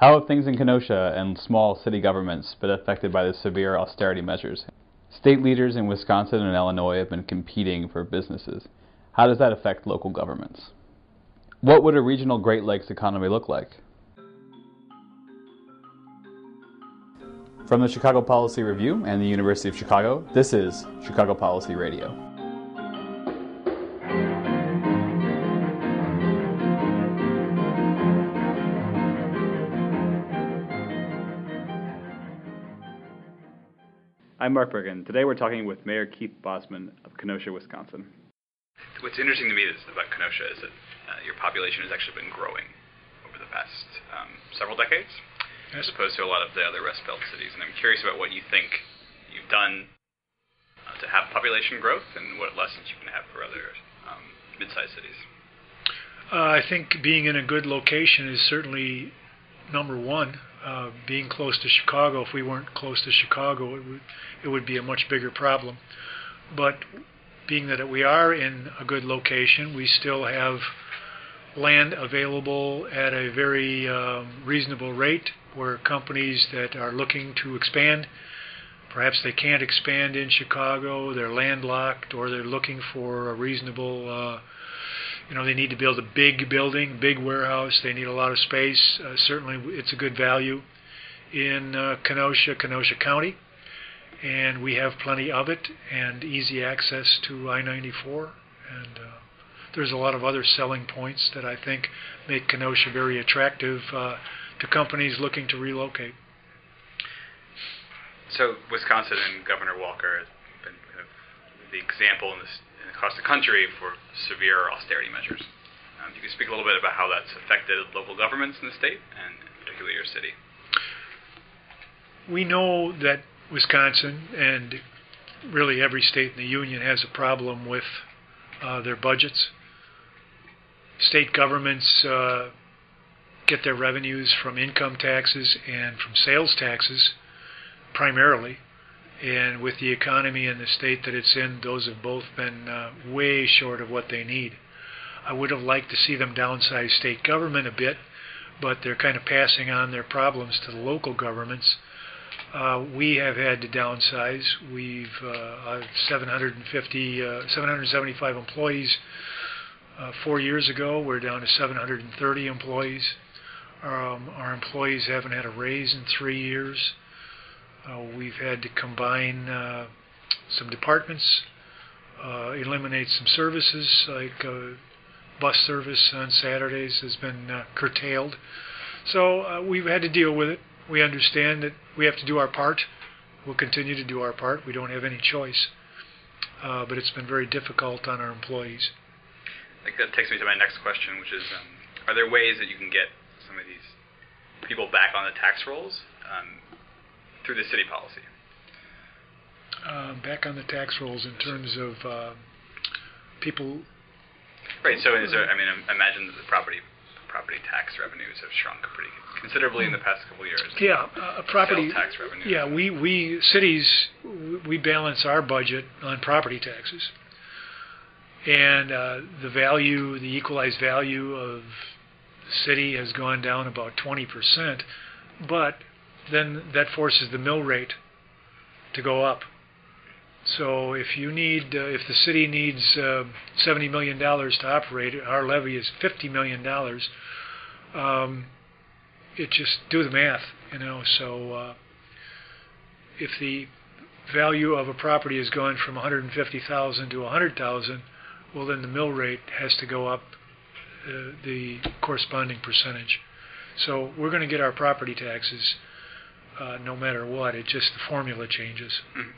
How have things in Kenosha and small city governments been affected by the severe austerity measures? State leaders in Wisconsin and Illinois have been competing for businesses. How does that affect local governments? What would a regional Great Lakes economy look like? From the Chicago Policy Review and the University of Chicago, this is Chicago Policy Radio. I'm Mark Bergen. Today we're talking with Mayor Keith Bosman of Kenosha, Wisconsin. What's interesting to me is about Kenosha is that uh, your population has actually been growing over the past um, several decades, as opposed to a lot of the other Rust Belt cities. And I'm curious about what you think you've done uh, to have population growth and what lessons you can have for other um, mid-sized cities. Uh, I think being in a good location is certainly number one. Uh, being close to Chicago, if we weren't close to Chicago, it would it would be a much bigger problem. But being that we are in a good location, we still have land available at a very um, reasonable rate where companies that are looking to expand, perhaps they can't expand in Chicago, they're landlocked, or they're looking for a reasonable uh, you know, they need to build a big building, big warehouse. They need a lot of space. Uh, certainly, it's a good value in uh, Kenosha, Kenosha County, and we have plenty of it and easy access to I-94. And uh, there's a lot of other selling points that I think make Kenosha very attractive uh, to companies looking to relocate. So, Wisconsin and Governor Walker have been kind of the example in this across the country for severe austerity measures. Um, you can speak a little bit about how that's affected local governments in the state and particularly your city. We know that Wisconsin and really every state in the union has a problem with uh, their budgets. State governments uh, get their revenues from income taxes and from sales taxes primarily and with the economy and the state that it's in, those have both been uh, way short of what they need. I would have liked to see them downsize state government a bit, but they're kind of passing on their problems to the local governments. Uh, we have had to downsize. We've uh, 750, uh, 775 employees. Uh, four years ago, we're down to 730 employees. Um, our employees haven't had a raise in three years. Uh, we've had to combine uh, some departments, uh, eliminate some services like bus service on Saturdays has been curtailed. So we've had to deal with it. We understand that we have to do our part. We'll continue to do our part. We don't have any choice. Uh, but it's been very difficult on our employees. I think that takes me to my next question, which is um, Are there ways that you can get some of these people back on the tax rolls? Um, through the city policy? Um, back on the tax rolls in terms of uh, people. Right. So, is there, I mean, I imagine that the property property tax revenues have shrunk pretty considerably in the past couple of years. Yeah, uh, property tax revenues. Yeah, we we cities we balance our budget on property taxes, and uh, the value, the equalized value of the city has gone down about twenty percent, but then that forces the mill rate to go up. So if you need, uh, if the city needs uh, seventy million dollars to operate, our levy is fifty million dollars. Um, it just do the math, you know. So uh, if the value of a property has gone from one hundred and fifty thousand to a hundred thousand, well then the mill rate has to go up uh, the corresponding percentage. So we're going to get our property taxes uh, no matter what. It just the formula changes. Mm-hmm.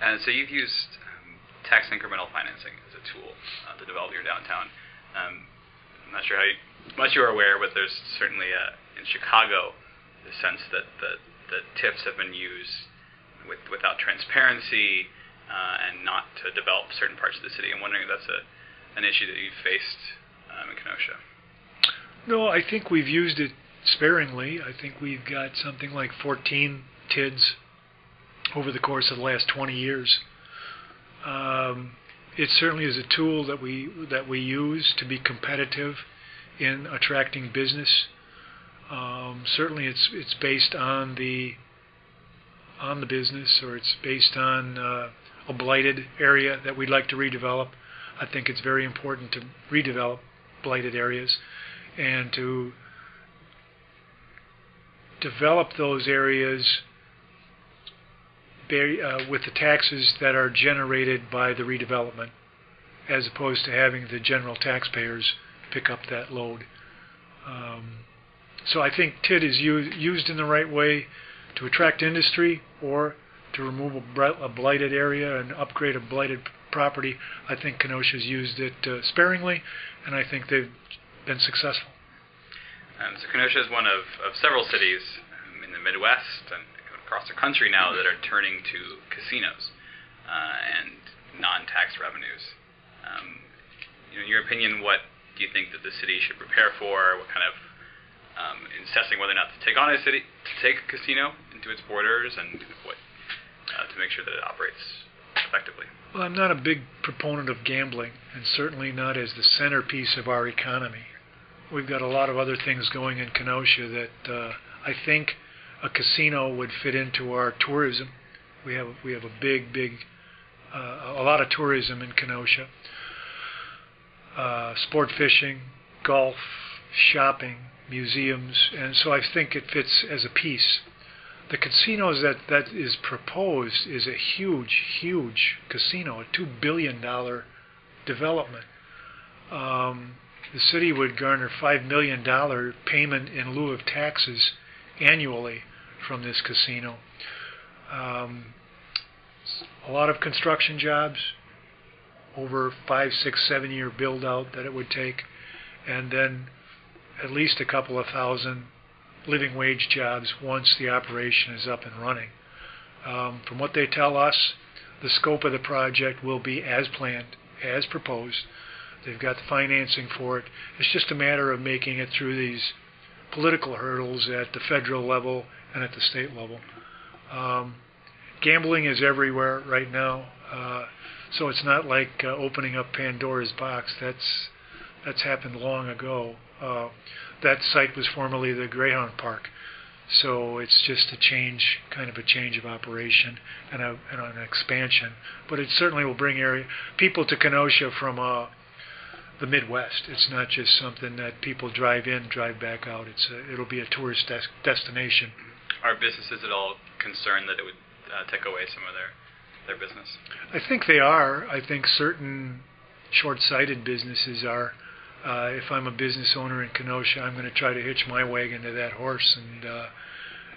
And so you've used um, tax incremental financing as a tool uh, to develop your downtown. Um, I'm not sure how you, much you are aware, but there's certainly a, in Chicago the sense that the, the TIFs have been used with, without transparency uh, and not to develop certain parts of the city. I'm wondering if that's a, an issue that you've faced um, in Kenosha. No, I think we've used it sparingly. I think we've got something like 14 TIDs over the course of the last 20 years. Um, it certainly is a tool that we that we use to be competitive in attracting business. Um, certainly, it's it's based on the on the business, or it's based on uh, a blighted area that we'd like to redevelop. I think it's very important to redevelop blighted areas and to develop those areas uh, with the taxes that are generated by the redevelopment, as opposed to having the general taxpayers pick up that load. Um, so I think TID is used in the right way to attract industry or to remove a, a blighted area and upgrade a blighted property. I think Kenosha's used it uh, sparingly, and I think they've been successful. Um, so Kenosha is one of, of several cities um, in the Midwest and across the country now that are turning to casinos uh, and non-tax revenues. Um, you know, in your opinion, what do you think that the city should prepare for? What kind of um, assessing whether or not to take on a city to take a casino into its borders and what uh, to make sure that it operates effectively. Well, I'm not a big proponent of gambling, and certainly not as the centerpiece of our economy. We've got a lot of other things going in Kenosha that uh, I think a casino would fit into our tourism. We have we have a big big uh, a lot of tourism in Kenosha. Uh, sport fishing, golf, shopping, museums, and so I think it fits as a piece. The casinos that that is proposed is a huge, huge casino, a two billion dollar development. Um, the city would garner five million dollar payment in lieu of taxes annually from this casino. Um, a lot of construction jobs, over five, six, seven year build out that it would take, and then at least a couple of thousand living wage jobs once the operation is up and running. Um, from what they tell us, the scope of the project will be as planned, as proposed. They've got the financing for it. It's just a matter of making it through these political hurdles at the federal level and at the state level. Um, gambling is everywhere right now, uh, so it's not like uh, opening up Pandora's box. That's that's happened long ago. Uh, that site was formerly the Greyhound Park, so it's just a change, kind of a change of operation and, a, and an expansion. But it certainly will bring area people to Kenosha from uh, the Midwest. It's not just something that people drive in, drive back out. It's a, it'll be a tourist des- destination. Are businesses at all concerned that it would uh, take away some of their their business? I think they are. I think certain short-sighted businesses are. Uh, if I'm a business owner in Kenosha, I'm going to try to hitch my wagon to that horse, and uh,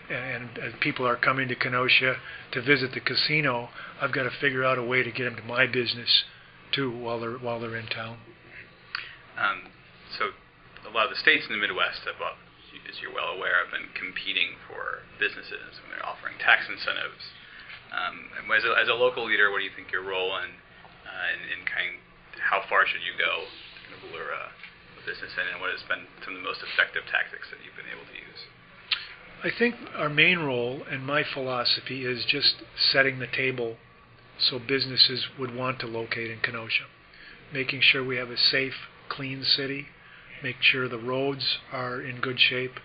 and, and people are coming to Kenosha to visit the casino. I've got to figure out a way to get them to my business too while they're while they're in town. Um, so a lot of the states in the Midwest have, as you're well aware, have been competing for businesses when they're offering tax incentives. Um, as, a, as a local leader, what do you think your role in, uh, in, in kind of how far should you go to lure a, a business in, and what has been some of the most effective tactics that you've been able to use? I think our main role and my philosophy is just setting the table so businesses would want to locate in Kenosha, making sure we have a safe, clean city, make sure the roads are in good shape.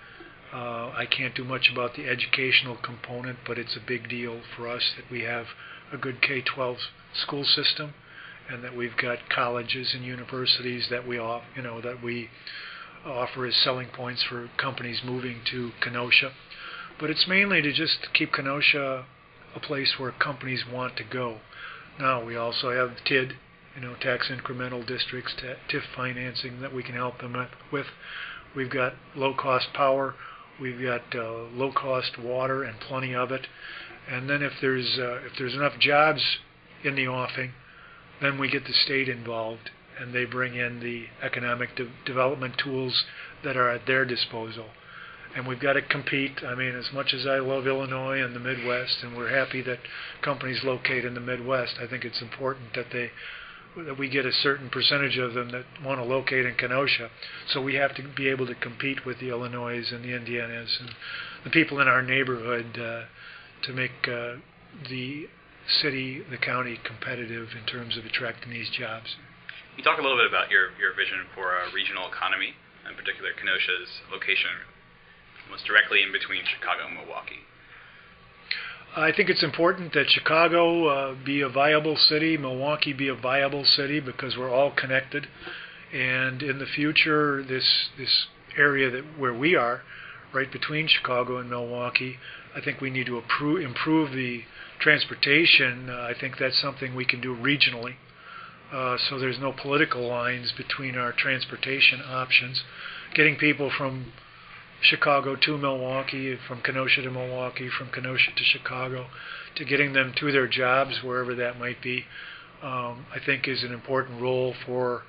Uh, I can't do much about the educational component, but it's a big deal for us that we have a good K-12 school system, and that we've got colleges and universities that we off, you know, that we offer as selling points for companies moving to Kenosha. But it's mainly to just keep Kenosha a place where companies want to go. Now we also have TID, you know, tax incremental districts, TIF financing that we can help them with. We've got low cost power, we've got uh, low cost water and plenty of it. And then if there's uh, if there's enough jobs in the offing, then we get the state involved and they bring in the economic de- development tools that are at their disposal. And we've got to compete. I mean, as much as I love Illinois and the Midwest, and we're happy that companies locate in the Midwest, I think it's important that they that we get a certain percentage of them that want to locate in Kenosha. So we have to be able to compete with the Illinois and the Indianas and the people in our neighborhood uh, to make uh, the city, the county competitive in terms of attracting these jobs. You talk a little bit about your, your vision for a regional economy, in particular Kenosha's location almost directly in between Chicago and Milwaukee? I think it's important that Chicago uh, be a viable city, Milwaukee be a viable city because we're all connected. And in the future, this this area that where we are, right between Chicago and Milwaukee, I think we need to improve, improve the transportation. Uh, I think that's something we can do regionally. Uh, so there's no political lines between our transportation options. Getting people from Chicago to Milwaukee, from Kenosha to Milwaukee, from Kenosha to Chicago, to getting them to their jobs wherever that might be, um, I think is an important role for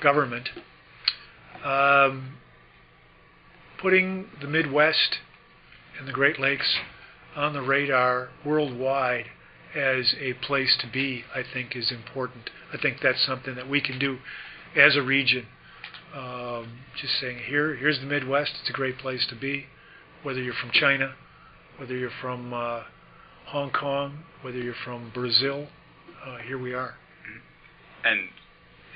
government. Um, putting the Midwest and the Great Lakes on the radar worldwide as a place to be, I think, is important. I think that's something that we can do as a region. Um, just saying, here, here's the Midwest. It's a great place to be. Whether you're from China, whether you're from uh, Hong Kong, whether you're from Brazil, uh, here we are. Mm-hmm. And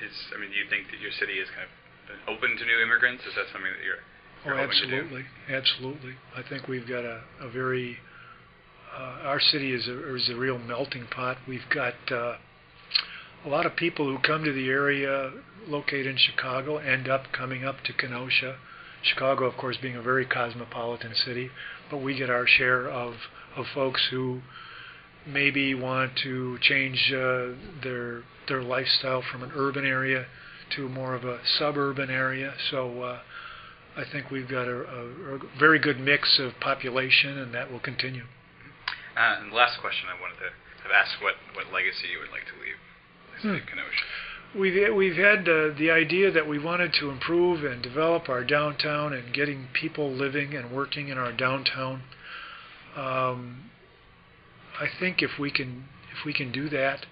is, I mean, do you think that your city is kind of open to new immigrants? Is that something that you're, you're oh, absolutely, absolutely. I think we've got a, a very uh, our city is a, is a real melting pot. We've got uh, a lot of people who come to the area located in Chicago end up coming up to Kenosha. Chicago, of course, being a very cosmopolitan city, but we get our share of, of folks who maybe want to change uh, their their lifestyle from an urban area to more of a suburban area. So uh, I think we've got a, a, a very good mix of population, and that will continue. Uh, and last question I wanted to have asked what, what legacy you would like to leave hmm. Kenosha. We've we've had uh, the idea that we wanted to improve and develop our downtown and getting people living and working in our downtown. Um, I think if we can if we can do that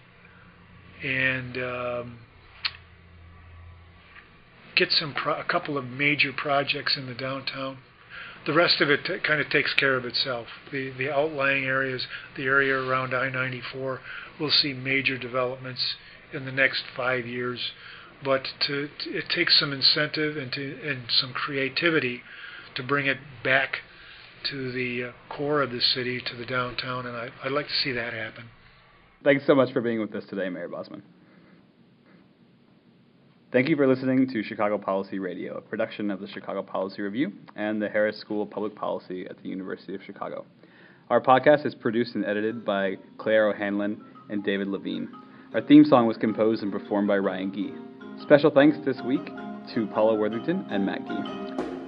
and um, get some pro- a couple of major projects in the downtown, the rest of it t- kind of takes care of itself. The the outlying areas, the area around I-94, will see major developments in the next five years. But to, to, it takes some incentive and to and some creativity to bring it back to the uh, core of the city, to the downtown, and I, I'd like to see that happen. Thanks so much for being with us today, Mayor Bosman. Thank you for listening to Chicago Policy Radio, a production of the Chicago Policy Review and the Harris School of Public Policy at the University of Chicago. Our podcast is produced and edited by Claire O'Hanlon and David Levine. Our theme song was composed and performed by Ryan Gee. Special thanks this week to Paula Worthington and Matt Gee.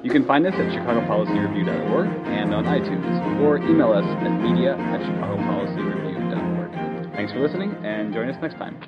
You can find us at chicagopolicyreview.org and on iTunes, or email us at media at chicagopolicyreview.org. Thanks for listening, and join us next time.